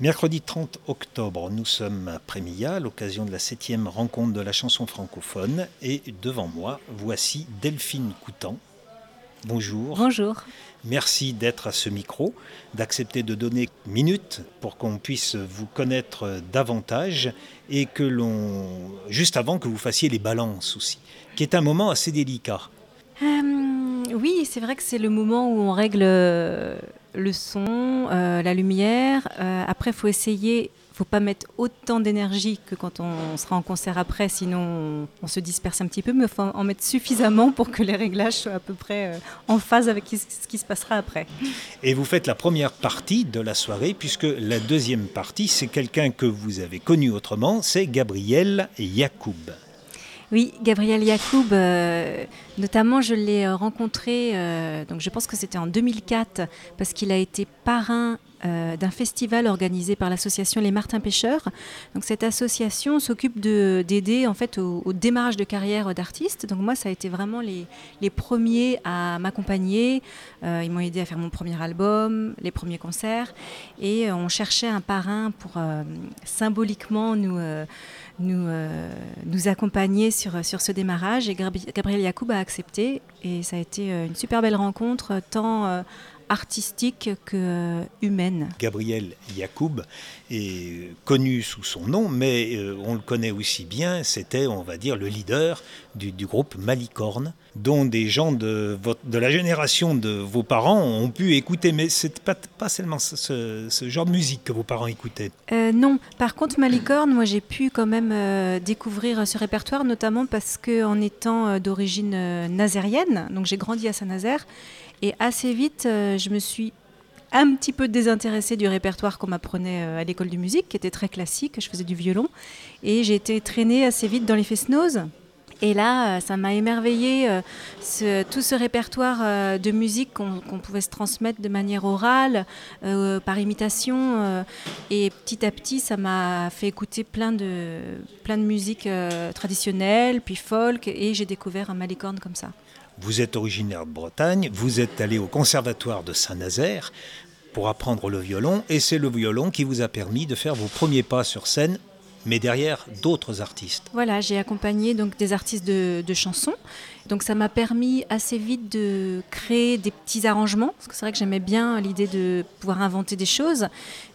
Mercredi 30 octobre, nous sommes à Prémilla, à l'occasion de la septième rencontre de la chanson francophone. Et devant moi, voici Delphine Coutan. Bonjour. Bonjour. Merci d'être à ce micro, d'accepter de donner une minute pour qu'on puisse vous connaître davantage et que l'on. juste avant que vous fassiez les balances aussi, qui est un moment assez délicat. Euh, oui, c'est vrai que c'est le moment où on règle le son, euh, la lumière. Euh, après, faut essayer, faut pas mettre autant d'énergie que quand on sera en concert après, sinon on, se disperse un petit peu, mais faut en mettre suffisamment pour que les réglages soient à peu près euh, en phase avec ce qui se passera après. Et vous faites la première partie de la soirée, puisque la deuxième partie, c'est quelqu'un que vous avez connu autrement, c'est Gabriel Yacoub. Oui, Gabriel Yacoub, euh, notamment je l'ai euh, rencontré, euh, donc je pense que c'était en 2004, parce qu'il a été parrain d'un festival organisé par l'association Les Martins Pêcheurs. Donc cette association s'occupe d'aider en fait au, démarrage de carrière d'artistes. Donc moi ça a été vraiment les, les premiers à m'accompagner. ils m'ont aidé à faire mon premier album, les premiers concerts, et on cherchait un parrain pour symboliquement nous nous, euh, nous accompagner sur, sur ce démarrage. Et Gabriel Yacoub a accepté. Et ça a été euh, une super belle rencontre, tant euh, artistique que humaine. Gabriel Yacoub est connu sous son nom, mais on le connaît aussi bien, c'était, on va dire, le leader du, du groupe Malicorne, dont des gens de, votre, de la génération de vos parents ont pu écouter, mais c'est pas, pas seulement ce, ce, genre de musique que vos parents écoutaient. Euh, non, par contre Malicorne, moi j'ai pu quand même euh, découvrir ce répertoire, notamment parce que en étant euh, d'origine euh, nazérienne, donc j'ai grandi à Saint-Nazaire, et assez vite je me suis un petit peu désintéressée du répertoire qu'on m'apprenait à l'école de musique, qui était très classique, je faisais du violon, et j'ai été traînée assez vite dans les fest-noz et là, euh, ça m'a émerveillé euh, tout ce répertoire euh, de musique qu'on pouvait se transmettre de manière orale, par imitation. et petit à petit, ça m'a fait écouter plein de, plein de musiques traditionnelles, puis folk, et j'ai découvert un malicorne comme ça. Vous êtes originaire de Bretagne, vous êtes allé au conservatoire de Saint-Nazaire pour apprendre le violon, et c'est le violon qui vous a permis de faire vos premiers pas sur scène mais derrière d'autres artistes. Voilà, j'ai accompagné donc des artistes de, de chansons. Donc ça m'a permis assez vite de créer des petits arrangements, parce que c'est vrai que j'aimais bien l'idée de pouvoir inventer des choses,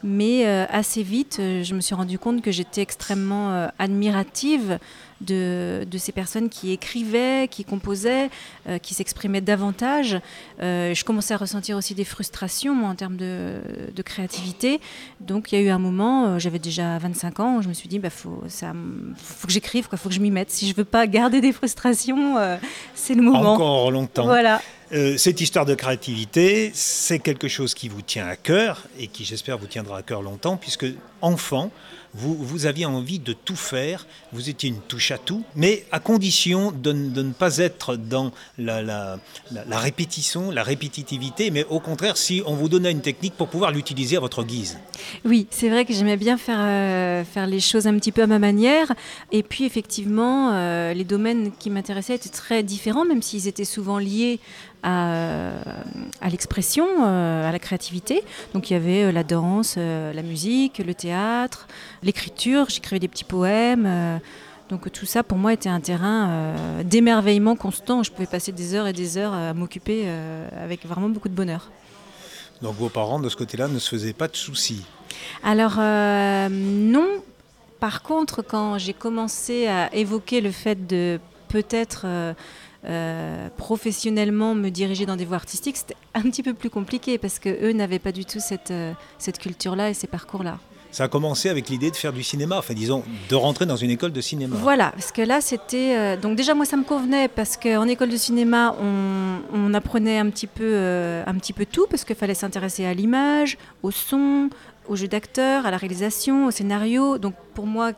mais euh, assez vite, euh, je me suis rendu compte que j'étais extrêmement euh, admirative de, de, ces personnes qui écrivaient, qui composaient, euh, qui s'exprimaient davantage. Euh, je commençais à ressentir aussi des frustrations moi, en termes de, de, créativité. Donc il y a eu un moment, euh, j'avais déjà 25 ans, je me suis dit, il bah, faut, ça, faut que j'écrive, il faut que je m'y mette. Si je veux pas garder des frustrations, c'est le moment. Encore longtemps. Voilà. Euh, cette histoire de créativité, c'est quelque chose qui vous tient à cœur et qui, j'espère, vous tiendra à cœur longtemps, puisque enfant, vous, vous aviez envie de tout faire, vous étiez une touche à tout, mais à condition de, ne pas être dans la, répétition, la répétitivité, mais au contraire, si on vous donnait une technique pour pouvoir l'utiliser à votre guise. Oui, c'est vrai que j'aimais bien faire, euh, faire les choses un petit peu à ma manière, et puis effectivement, euh, les domaines qui m'intéressaient étaient très différents, même s'ils étaient souvent liés à, à l'expression, euh, à la créativité. Donc il y avait euh, la danse, euh, la musique, le théâtre, l'écriture, j'écrivais des petits poèmes. Euh, donc tout ça pour moi était un terrain euh, d'émerveillement constant. Je pouvais passer des heures et des heures à m'occuper euh, avec vraiment beaucoup de bonheur. Donc vos parents de ce côté-là ne se faisaient pas de soucis? Alors euh, non. Par contre, quand j'ai commencé à évoquer le fait de peut-être euh, professionnellement me diriger dans des voies artistiques, c'était un petit peu plus compliqué parce que eux n'avaient pas du tout cette, euh, cette culture-là et ces parcours-là. Ça a commencé avec l'idée de faire du cinéma, enfin disons de rentrer dans une école de cinéma. Voilà, parce que là c'était euh, donc déjà moi ça me convenait parce qu'en école de cinéma on, on, apprenait un petit peu un petit peu tout parce qu'il fallait s'intéresser à l'image, au son, au jeu d'acteur, à la réalisation, au scénario. Donc pour moi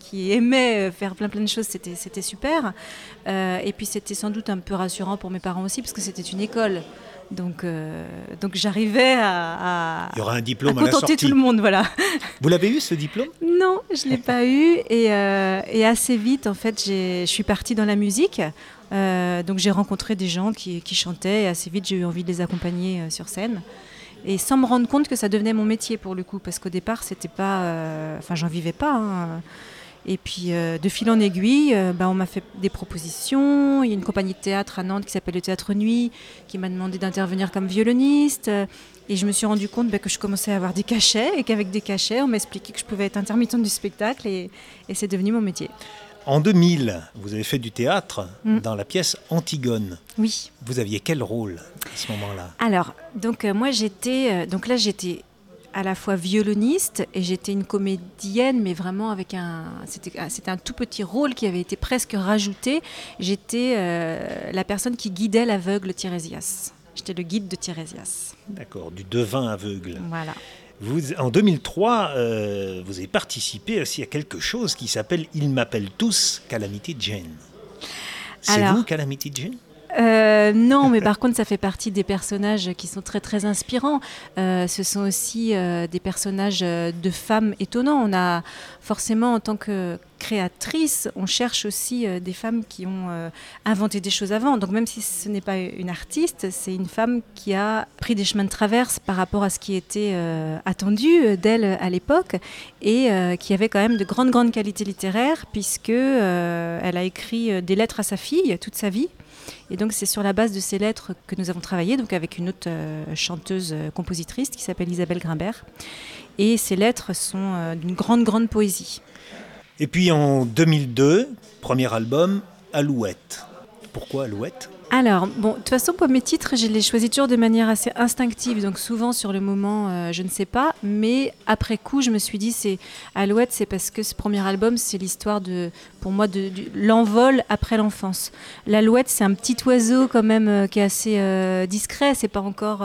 qui aimait euh, faire plein plein de choses, c'était c'était super. Euh, et puis c'était sans doute un peu rassurant pour mes parents aussi parce que c'était une école. Donc, euh, donc j'arrivais à, à, Il y aura un diplôme à, contenter à tout le monde, voilà. Vous l'avez eu ce diplôme? Non, je l'ai pas eu et, euh, et, assez vite en fait, je suis partie dans la musique. Euh, donc j'ai rencontré des gens qui, qui, chantaient et assez vite j'ai eu envie de les accompagner sur scène. et sans me rendre compte que ça devenait mon métier pour le coup, parce qu'au départ, c'était pas, enfin, j'en vivais pas. hein. Et puis, euh, de fil en aiguille, euh, bah, on m'a fait des propositions. Il y a une compagnie de théâtre à Nantes qui s'appelle le Théâtre Nuit, qui m'a demandé d'intervenir comme violoniste. Euh, Et je me suis rendu compte bah, que je commençais à avoir des cachets, et qu'avec des cachets, on m'a expliqué que je pouvais être intermittente du spectacle, et, et c'est devenu mon métier. En 2000, vous avez fait du théâtre Mm. dans la pièce Antigone. Oui. Vous aviez quel rôle à ce moment-là? Alors, donc euh, moi j'étais, donc là j'étais à la fois violoniste et j'étais une comédienne, mais vraiment avec un, c'était, ah, un tout petit rôle qui avait été presque rajouté. J'étais euh, la personne qui guidait l'aveugle Tirésias. J'étais le guide de Tirésias. D'accord, du devin aveugle. Voilà. Vous, en 2003, euh, vous avez participé aussi à quelque chose qui s'appelle Ils m'appellent tous Calamity Jane. C'est vous, Calamity Jane? Euh, non, mais par contre, ça fait partie des personnages qui sont très très inspirants. Euh, ce sont aussi euh, des personnages euh, de femmes étonnants. On a forcément, en tant que créatrice, on cherche aussi euh, des femmes qui ont euh, inventé des choses avant. Donc même si ce n'est pas une artiste, c'est une femme qui a pris des chemins de traverse par rapport à ce qui était attendu d'elle à l'époque et qui avait quand même de grandes grandes qualités littéraires puisque elle a écrit des lettres à sa fille toute sa vie. Et donc c'est sur la base de ces lettres que nous avons travaillé, donc avec une autre euh, chanteuse euh, compositrice qui s'appelle Isabelle Grimbert. Et ces lettres sont euh, d'une grande, grande poésie. Et puis en 2002, premier album, Alouette. Pourquoi Alouette? Alors, bon, de toute façon, pour mes titres, je les choisis toujours de manière assez instinctive. Donc, souvent, sur le moment, euh, je ne sais pas. Mais après coup, je me suis dit, c'est Alouette, c'est parce que ce premier album, c'est l'histoire de, pour moi, de, l'envol après l'enfance. L'alouette, c'est un petit oiseau, quand même, euh, qui est assez euh, discret. C'est pas encore,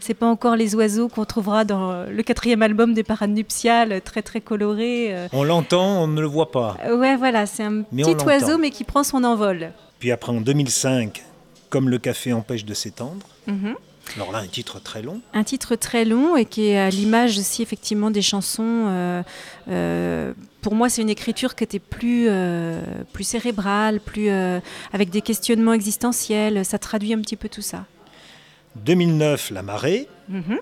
c'est pas encore les oiseaux qu'on trouvera dans le quatrième album des Parades nuptiales, très, très coloré. On l'entend, on ne le voit pas. Ouais, voilà, c'est un Mais petit oiseau, mais qui prend son envol. Puis après en 2005, Comme le café empêche de s'étendre. Mhm. Alors là, un titre très long. Un titre très long et qui est à l'image aussi effectivement des chansons. euh, euh, pour moi, c'est une écriture qui était plus, euh, plus cérébrale, plus avec des questionnements existentiels. Ça traduit un petit peu tout ça. 2009, La Marée. Mhm.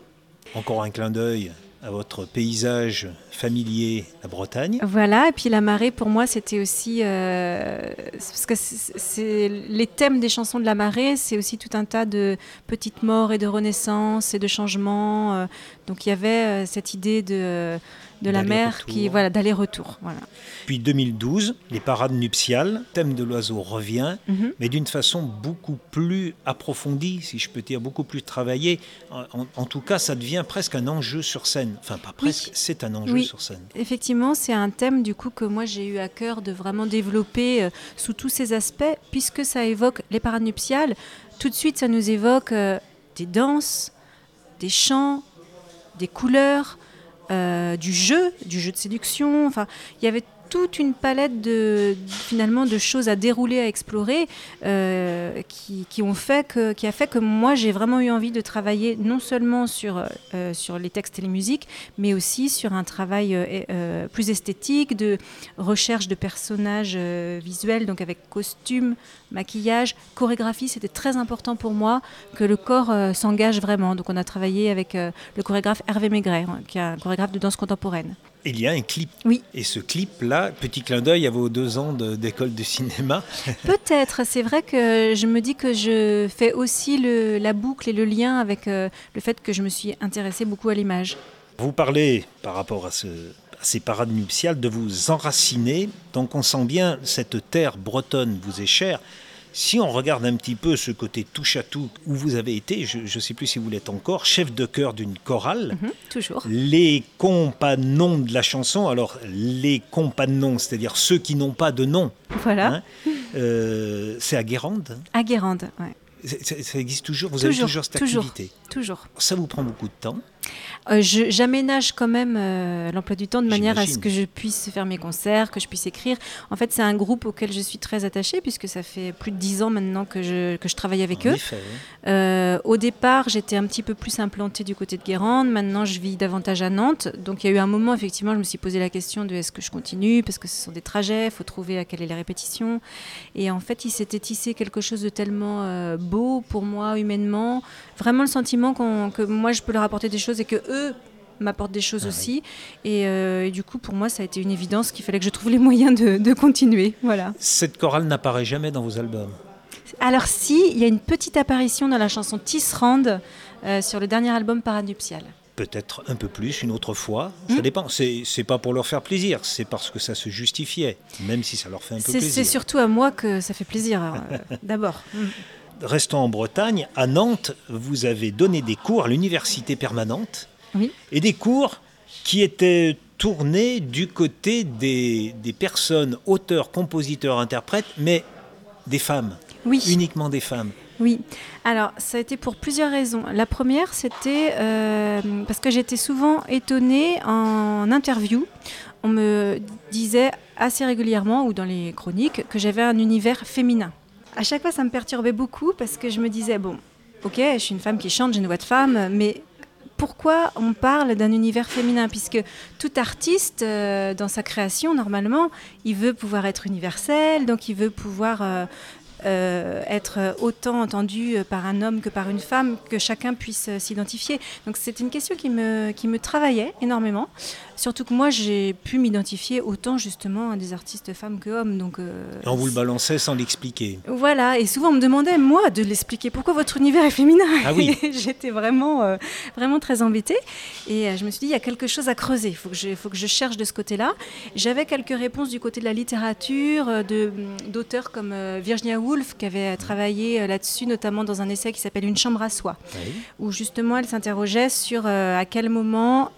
Encore un clin d'œil à votre paysage familier, la Bretagne. Voilà, et puis la marée pour moi c'était aussi euh, parce que c'est- les thèmes des chansons de la marée, c'est aussi tout un tas de petites morts et de renaissances et de changements. euh, donc il y avait euh, cette idée de de la mer qui voilà d'aller-retour. Voilà. Puis 2012, les parades nuptiales, thème de l'oiseau revient, Mhm. mais d'une façon beaucoup plus approfondie, si je peux dire, beaucoup plus travaillée. En, tout cas, ça devient presque un enjeu sur scène. Enfin, pas presque, c'est un enjeu Oui. sur scène. Effectivement, c'est un thème du coup que moi j'ai eu à cœur de vraiment développer euh, sous tous ses aspects, puisque ça évoque les parades nuptiales. Tout de suite, ça nous évoque euh, des danses, des chants, des couleurs, euh, du jeu, du jeu de séduction. Enfin, il y avait toute une palette de finalement de choses à dérouler, à explorer, euh, qui, ont fait que, qui a fait que moi j'ai vraiment eu envie de travailler non seulement sur euh, sur les textes et les musiques, mais aussi sur un travail euh, plus esthétique, de recherche de personnages visuels, donc avec costumes, maquillage, chorégraphie. C'était très important pour moi que le corps s'engage vraiment. Donc on a travaillé avec le chorégraphe Hervé Maigret, hein, qui est un chorégraphe de danse contemporaine. Il y a un clip. Oui. Et ce clip-là, petit clin d'œil à vos deux ans de- d'école de, cinéma. Peut-être, c'est vrai que je me dis que je fais aussi le- la boucle et le lien avec euh, le fait que je me suis intéressée beaucoup à l'image. Vous parlez, par rapport à, ce- à ces parades nuptiales, de vous enraciner. Donc on sent bien cette terre bretonne vous est chère. Si on regarde un petit peu ce côté touche à tout où vous avez été, je ne sais plus si vous l'êtes encore, chef de chœur d'une chorale, Mhm, toujours. les compagnons de la chanson, alors les compagnons, c'est-à-dire ceux qui n'ont pas de nom, Voilà. Hein euh, c'est à Guérande. À Guérande, c'est- Ça existe toujours, vous avez toujours cette toujours, activité. toujours. Ça vous prend beaucoup de temps. Euh, J'aménage quand même euh, l'emploi du temps de manière à ce que je puisse faire mes concerts, que je puisse écrire. En fait, c'est un groupe auquel je suis très attachée puisque ça fait plus de dix ans maintenant que je, que je travaille avec eux. Euh, au départ, j'étais un petit peu plus implantée du côté de Guérande. Maintenant, je vis davantage à Nantes. Donc, il y a eu un moment, effectivement, je me suis posé la question de est-ce que je continue parce que ce sont des trajets, il faut trouver à quelle est la répétition. Et en fait, il s'était tissé quelque chose de tellement beau pour moi humainement. Vraiment le sentiment que moi, je peux leur apporter des choses et que eux m'apportent des choses ah aussi. Euh, et, du coup, pour moi, ça a été une évidence qu'il fallait que je trouve les moyens de, continuer. Voilà. Cette chorale n'apparaît jamais dans vos albums Alors si, il y a une petite apparition dans la chanson Tisserand euh, sur le dernier album Paranuptial. Peut-être un peu plus une autre fois, ça hmm dépend. C'est pas pour leur faire plaisir, c'est parce que ça se justifiait, même si ça leur fait un peu plaisir. C'est surtout à moi que ça fait plaisir, euh, d'abord. Hmm restons en Bretagne, à Nantes, vous avez donné des cours à l'université permanente. Et des cours qui étaient tournés du côté des, personnes, auteurs, compositeurs, interprètes, mais des femmes. Oui. Uniquement des femmes. Oui, alors ça a été pour plusieurs raisons. La première, c'était euh, parce que j'étais souvent étonnée en interview. On me disait assez régulièrement, ou dans les chroniques, que j'avais un univers féminin à chaque fois, ça me perturbait beaucoup parce que je me disais, bon, ok, je suis une femme qui chante, j'ai une voix de femme, mais pourquoi on parle d'un univers féminin? Puisque tout artiste, euh, dans sa création, normalement, il veut pouvoir être universel, donc il veut pouvoir euh, euh, être autant entendu par un homme que par une femme, que chacun puisse s'identifier. Donc c'est une question qui me, qui me travaillait énormément. Surtout que moi, j'ai pu m'identifier autant justement à des artistes femmes que hommes. Donc, euh, on vous le balançait sans l'expliquer. Voilà, et souvent on me demandait, moi, de l'expliquer. Pourquoi votre univers est féminin? Ah oui. J'étais vraiment, euh, vraiment très embêtée. Et euh, je me suis dit, il y a quelque chose à creuser. Il faut, que je, faut que je cherche de ce côté-là. J'avais quelques réponses du côté de la littérature, d'auteurs comme Virginia Woolf, qui avait travaillé là-dessus, notamment dans un essai qui s'appelle Une chambre à soi, où justement elle s'interrogeait sur à quel moment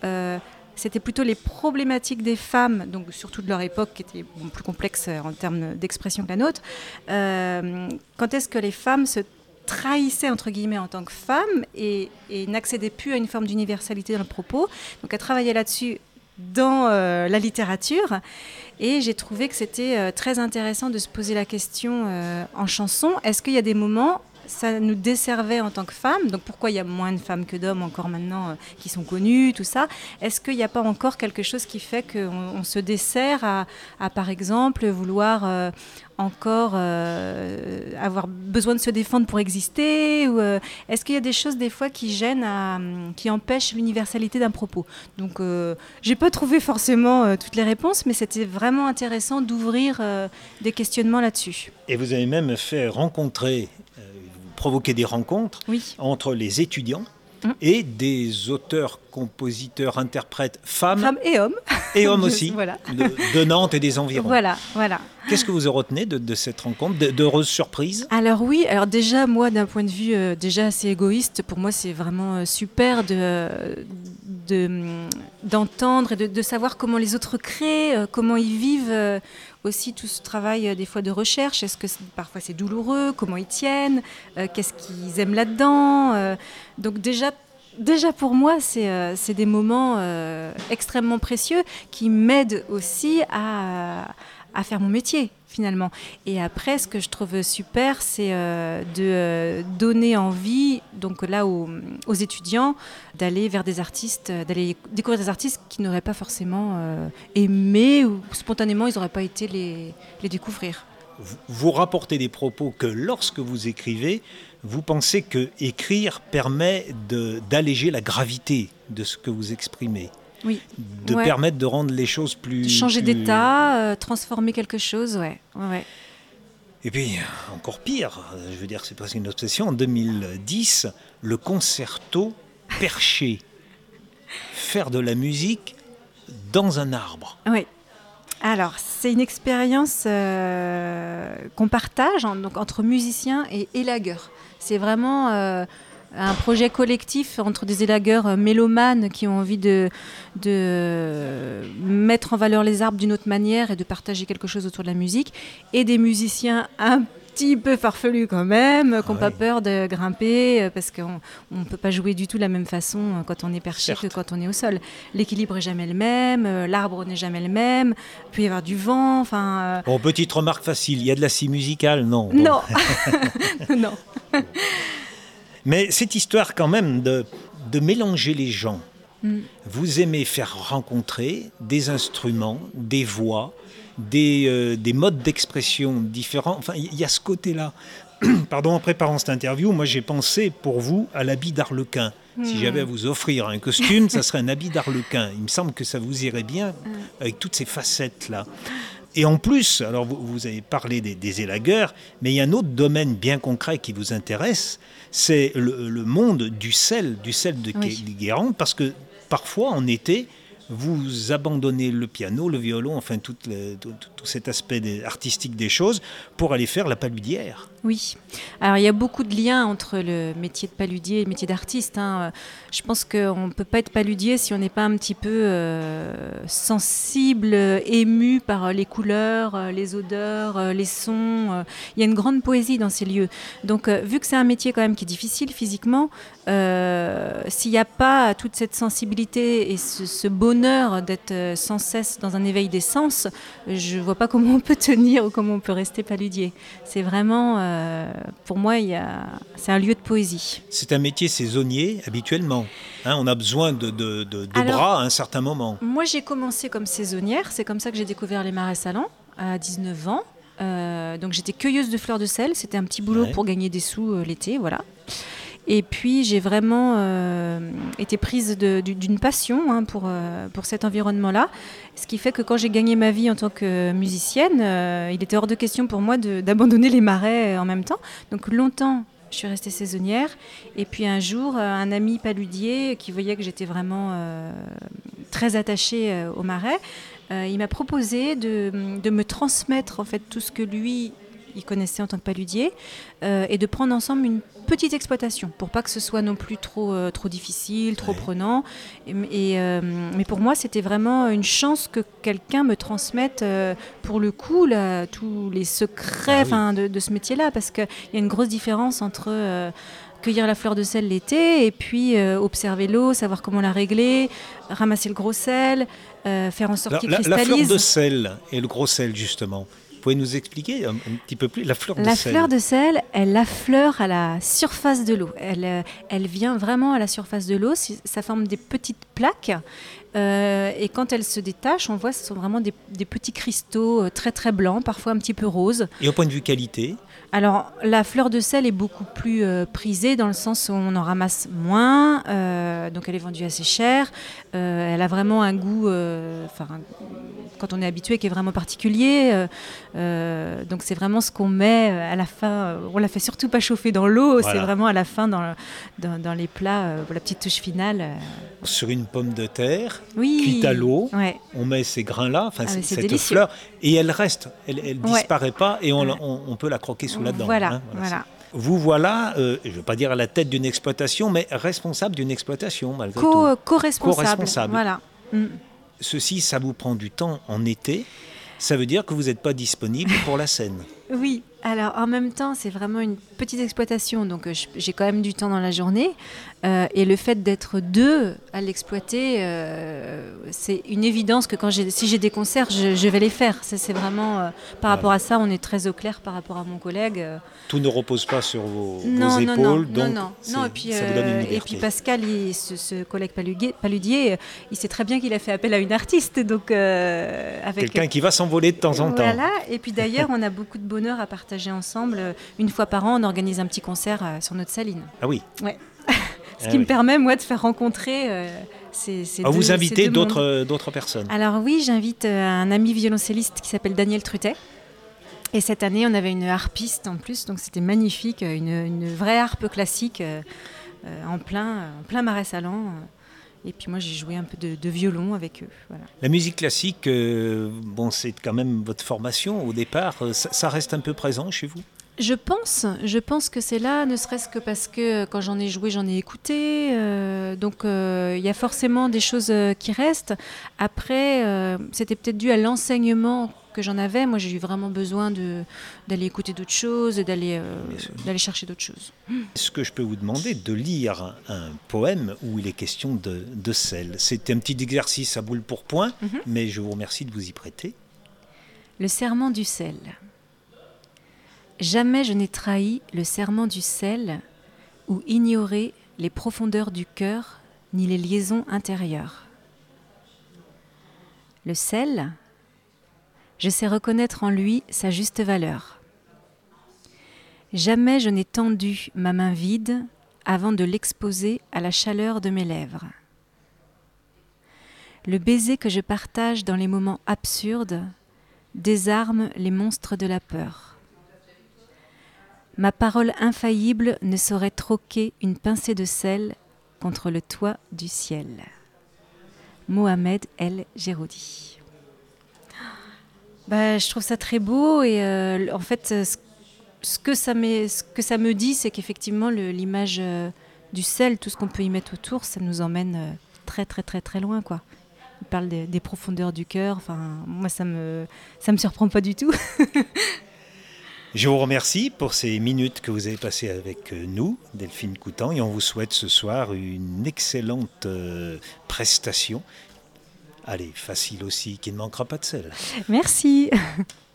c'était plutôt les problématiques des femmes, donc surtout de leur époque, qui étaient plus complexes en termes d'expression que la nôtre. Euh, quand est-ce que les femmes se trahissaient entre guillemets en tant que femmes et, n'accédaient plus à une forme d'universalité dans le propos? Donc elle travaillait là-dessus dans euh, la littérature et j'ai trouvé que c'était euh, très intéressant de se poser la question en chanson, est-ce qu'il y a des moments ça nous desservait en tant que femmes. Donc pourquoi il y a moins de femmes que d'hommes encore maintenant euh, qui sont connues, tout ça? Est-ce qu'il n'y a pas encore quelque chose qui fait qu'on se dessert à, par exemple, vouloir euh, encore euh, avoir besoin de se défendre pour exister est-ce qu'il y a des choses des fois qui gênent qui empêchent l'universalité d'un propos? Donc j'ai pas trouvé forcément toutes les réponses mais c'était vraiment intéressant d'ouvrir des questionnements là-dessus. Et vous avez même fait rencontrer provoquer des rencontres entre les étudiants hum. et des auteurs, compositeurs, interprètes, femmes, femmes et hommes, et hommes aussi, de, Nantes et des environs. Voilà, voilà. Qu'est-ce que vous retenez de, de cette rencontre, d'heureuses surprises? Alors oui, alors déjà moi d'un point de vue euh, déjà assez égoïste, pour moi c'est vraiment euh, super de d'entendre et de, savoir comment les autres créent, euh, comment ils vivent aussi tout ce travail des fois de recherche. Est-ce que parfois c'est douloureux? Comment ils tiennent? Qu'est-ce qu'ils aiment là-dedans? Donc déjà, déjà pour moi, c'est des moments extrêmement précieux qui m'aident aussi à, faire mon métier finalement. Et après, ce que je trouve super, c'est euh, de euh, donner envie, donc là, aux, étudiants, d'aller vers des artistes, euh, d'aller découvrir des artistes qui n'auraient pas forcément aimé ou spontanément, ils n'auraient pas été les découvrir. Vous rapportez des propos que lorsque vous écrivez, vous pensez que écrire permet d'alléger la gravité de ce que vous exprimez de permettre de rendre les choses plus... Changer d'état, euh, transformer quelque chose, ouais. ouais. Et puis, encore pire, je veux dire, c'est presque une obsession, en 2010, le concerto perché. Faire de la musique dans un arbre. Oui. Alors, c'est une expérience euh, qu'on partage donc, entre musiciens et élagueurs. C'est vraiment... Un projet collectif entre des élagueurs euh, mélomanes qui ont envie de, de mettre en valeur les arbres d'une autre manière et de partager quelque chose autour de la musique, et des musiciens un petit peu farfelus quand même, qui n'ont Ah pas oui. peur de grimper, euh, parce qu'on ne peut pas jouer du tout de la même façon euh, quand on est perché Certes. que quand on est au sol. L'équilibre est jamais le même, l'arbre n'est jamais le même, il peut y avoir du vent, enfin... Bon, petite remarque facile, il y a de la scie musicale Non? Bon. Non Non Mais cette histoire quand même de, de mélanger les gens, Mm. vous aimez faire rencontrer des instruments, des voix, des, euh, des modes d'expression différents. Enfin, il y a ce côté-là. Pardon, en préparant cette interview, moi j'ai pensé pour vous à l'habit d'Arlequin. Si Mm. j'avais à vous offrir un costume, ça serait un habit d'Arlequin. Il me semble que ça vous irait bien Mm. avec toutes ces facettes-là. Et en plus, alors vous, vous avez parlé des, des élagueurs, mais il y a un autre domaine bien concret qui vous intéresse, c'est le, le monde du sel, du sel de Oui. Guérande, parce que parfois en été, vous abandonnez le piano, le violon, enfin tout, le- tout- tout cet aspect des- artistique des choses pour aller faire la paludière. Oui. Alors il y a beaucoup de liens entre le métier de paludier et le métier d'artiste. hein. Je pense qu'on ne peut pas être paludier si on n'est pas un petit peu euh, sensible, euh, ému par les couleurs, euh, les odeurs, euh, les sons. euh. Il y a une grande poésie dans ces lieux. Donc euh, vu que c'est un métier quand même qui est difficile physiquement, euh, s'il n'y a pas toute cette sensibilité et ce, bonheur d'être euh, sans cesse dans un éveil des sens, je ne vois pas comment on peut tenir ou comment on peut rester paludier. C'est vraiment, euh, pour moi, c'est un lieu de poésie. C'est un métier saisonnier habituellement. Hein, on a besoin de, de- de- de Alors- bras à un certain moment. Moi, j'ai commencé comme saisonnière. C'est comme ça que j'ai découvert les marais salants à 19 ans. Euh, donc, j'étais cueilleuse de fleurs de sel. C'était un petit boulot Ouais. pour gagner des sous euh, l'été, voilà. Et puis, j'ai vraiment euh, été prise d'une passion hein, pour, euh, pour cet environnement-là. Ce qui fait que quand j'ai gagné ma vie en tant que musicienne, euh, il était hors de question pour moi d'abandonner les marais en même temps. Donc, longtemps, je suis restée saisonnière. Et puis un jour, un ami paludier qui voyait que j'étais vraiment très attachée euh, au marais, il m'a proposé de, de me transmettre en fait tout ce que lui il connaissait en tant que paludier euh, et de prendre ensemble une petite exploitation pour pas que ce soit non plus trop euh, trop difficile, trop Ouais. prenant. Et, et, euh, mais pour moi, c'était vraiment une chance que quelqu'un me transmette pour le coup là, tous les secrets Ah oui. enfin, de, de ce métier-là parce qu'il y a une grosse différence entre cueillir la fleur de sel l'été et puis euh, observer l'eau, savoir comment la régler, ramasser le gros sel, euh, faire en sorte qu'il la, la cristallise. fleur de sel et le gros sel, justement. Vous pouvez nous expliquer un, un petit peu plus la fleur de La sel fleur de sel, elle affleure à la surface de l'eau. Elle, euh, elle vient vraiment à la surface de l'eau. Ça forme des petites plaques. Euh, et quand elle se détache, on voit ce sont vraiment des, des petits cristaux euh, très très blancs, parfois un petit peu roses. Et au point de vue qualité, Alors, la fleur de sel est beaucoup plus euh, prisée dans le sens où on en ramasse moins, euh, donc elle est vendue assez cher. Euh, elle a vraiment un goût, enfin, quand on est habitué, qui est vraiment particulier. donc c'est vraiment ce qu'on met à la fin. On la fait surtout pas chauffer dans l'eau, Voilà. c'est vraiment à la fin dans, dans, dans les plats, la petite touche finale. sur une pomme de terre, Oui. cuite à l'eau, Ouais. on met ces grains-là, enfin Ah, cette délicieux. fleur, et elle reste, elle ne Ouais. disparaît pas, et on, la- Ouais. on- on peut la croquer sous Voilà, hein, voilà. Vous voilà, euh, je ne veux pas dire à la tête d'une exploitation, mais responsable d'une exploitation, malgré Co- tout. Co-responsable. Co-responsable. voilà. Mm. Ceci, ça vous prend du temps en été, ça veut dire que vous n'êtes pas disponible pour la scène. Oui, alors en même temps, c'est vraiment une petite exploitation, donc euh, j'ai quand même du temps dans la journée. Euh, et le fait d'être deux à l'exploiter, euh, c'est une évidence que quand si j'ai des concerts, je, je vais les faire. C'est vraiment, euh, par rapport à ça, on est très au clair par rapport à mon collègue. Tout ne repose pas sur vos, non, non, non, épaules, non, donc non, non. Et puis, ça vous donne une et puis Pascal, il- ce, ce collègue paludier, paludier, il sait très bien qu'il a fait appel à une artiste, donc avec Quelqu'un qui va s'envoler de temps en temps. voilà, et puis d'ailleurs, on a beaucoup de bonheur à partager ensemble. Euh, Une fois par an, on organise un petit concert euh, sur notre saline. Ah oui. Ce Ah qui me permet, moi, de faire rencontrer euh, ces, ces Ah, deux vous invitez d'autres euh, d'autres personnes. Alors oui, j'invite un ami violoncelliste qui s'appelle Daniel Trutet. Et cette année, on avait une harpiste en plus, donc c'était magnifique, une, une vraie harpe classique euh, en plein, en plein marais salant. Et puis moi, j'ai joué un peu de, de violon avec eux. Voilà. La musique classique, euh, bon, c'est quand même votre formation au départ. euh, Ça, ça reste un peu présent chez vous? Je pense, je pense que c'est là, ne serait-ce que parce que quand j'en ai joué, j'en ai écouté. euh, donc euh, il y a forcément des choses euh, qui restent. Après, euh, c'était peut-être dû à l'enseignement que j'en avais. Moi, j'ai eu vraiment besoin d'aller écouter d'autres choses et d'aller d'aller chercher d'autres choses. Est-ce que je peux vous demander de lire un poème où il est question de, de sel C'est un petit exercice à boule pour point, mhm. mais je vous remercie de vous y prêter. Le serment du sel. Jamais je n'ai trahi le serment du sel ou ignoré les profondeurs du cœur ni les liaisons intérieures. Le sel, je sais reconnaître en lui sa juste valeur. Jamais je n'ai tendu ma main vide avant de l'exposer à la chaleur de mes lèvres. Le baiser que je partage dans les moments absurdes désarme les monstres de la peur. Ma parole infaillible ne saurait troquer une pincée de sel contre le toit du ciel. Mohamed El Géroudi. Bah, je trouve ça très beau et euh, en fait, ce que ça, ce que ça me dit, c'est qu'effectivement, l'image euh, du sel, tout ce qu'on peut y mettre autour, ça nous emmène euh, très très très très loin. quoi. Il parle des, profondeurs du cœur. Moi, ça me ça me surprend pas du tout. Je vous remercie pour ces minutes que vous avez passées avec euh, nous, Delphine Coutan, et on vous souhaite ce soir une excellente euh, prestation. Allez, facile aussi, qui ne manquera pas de sel. Merci.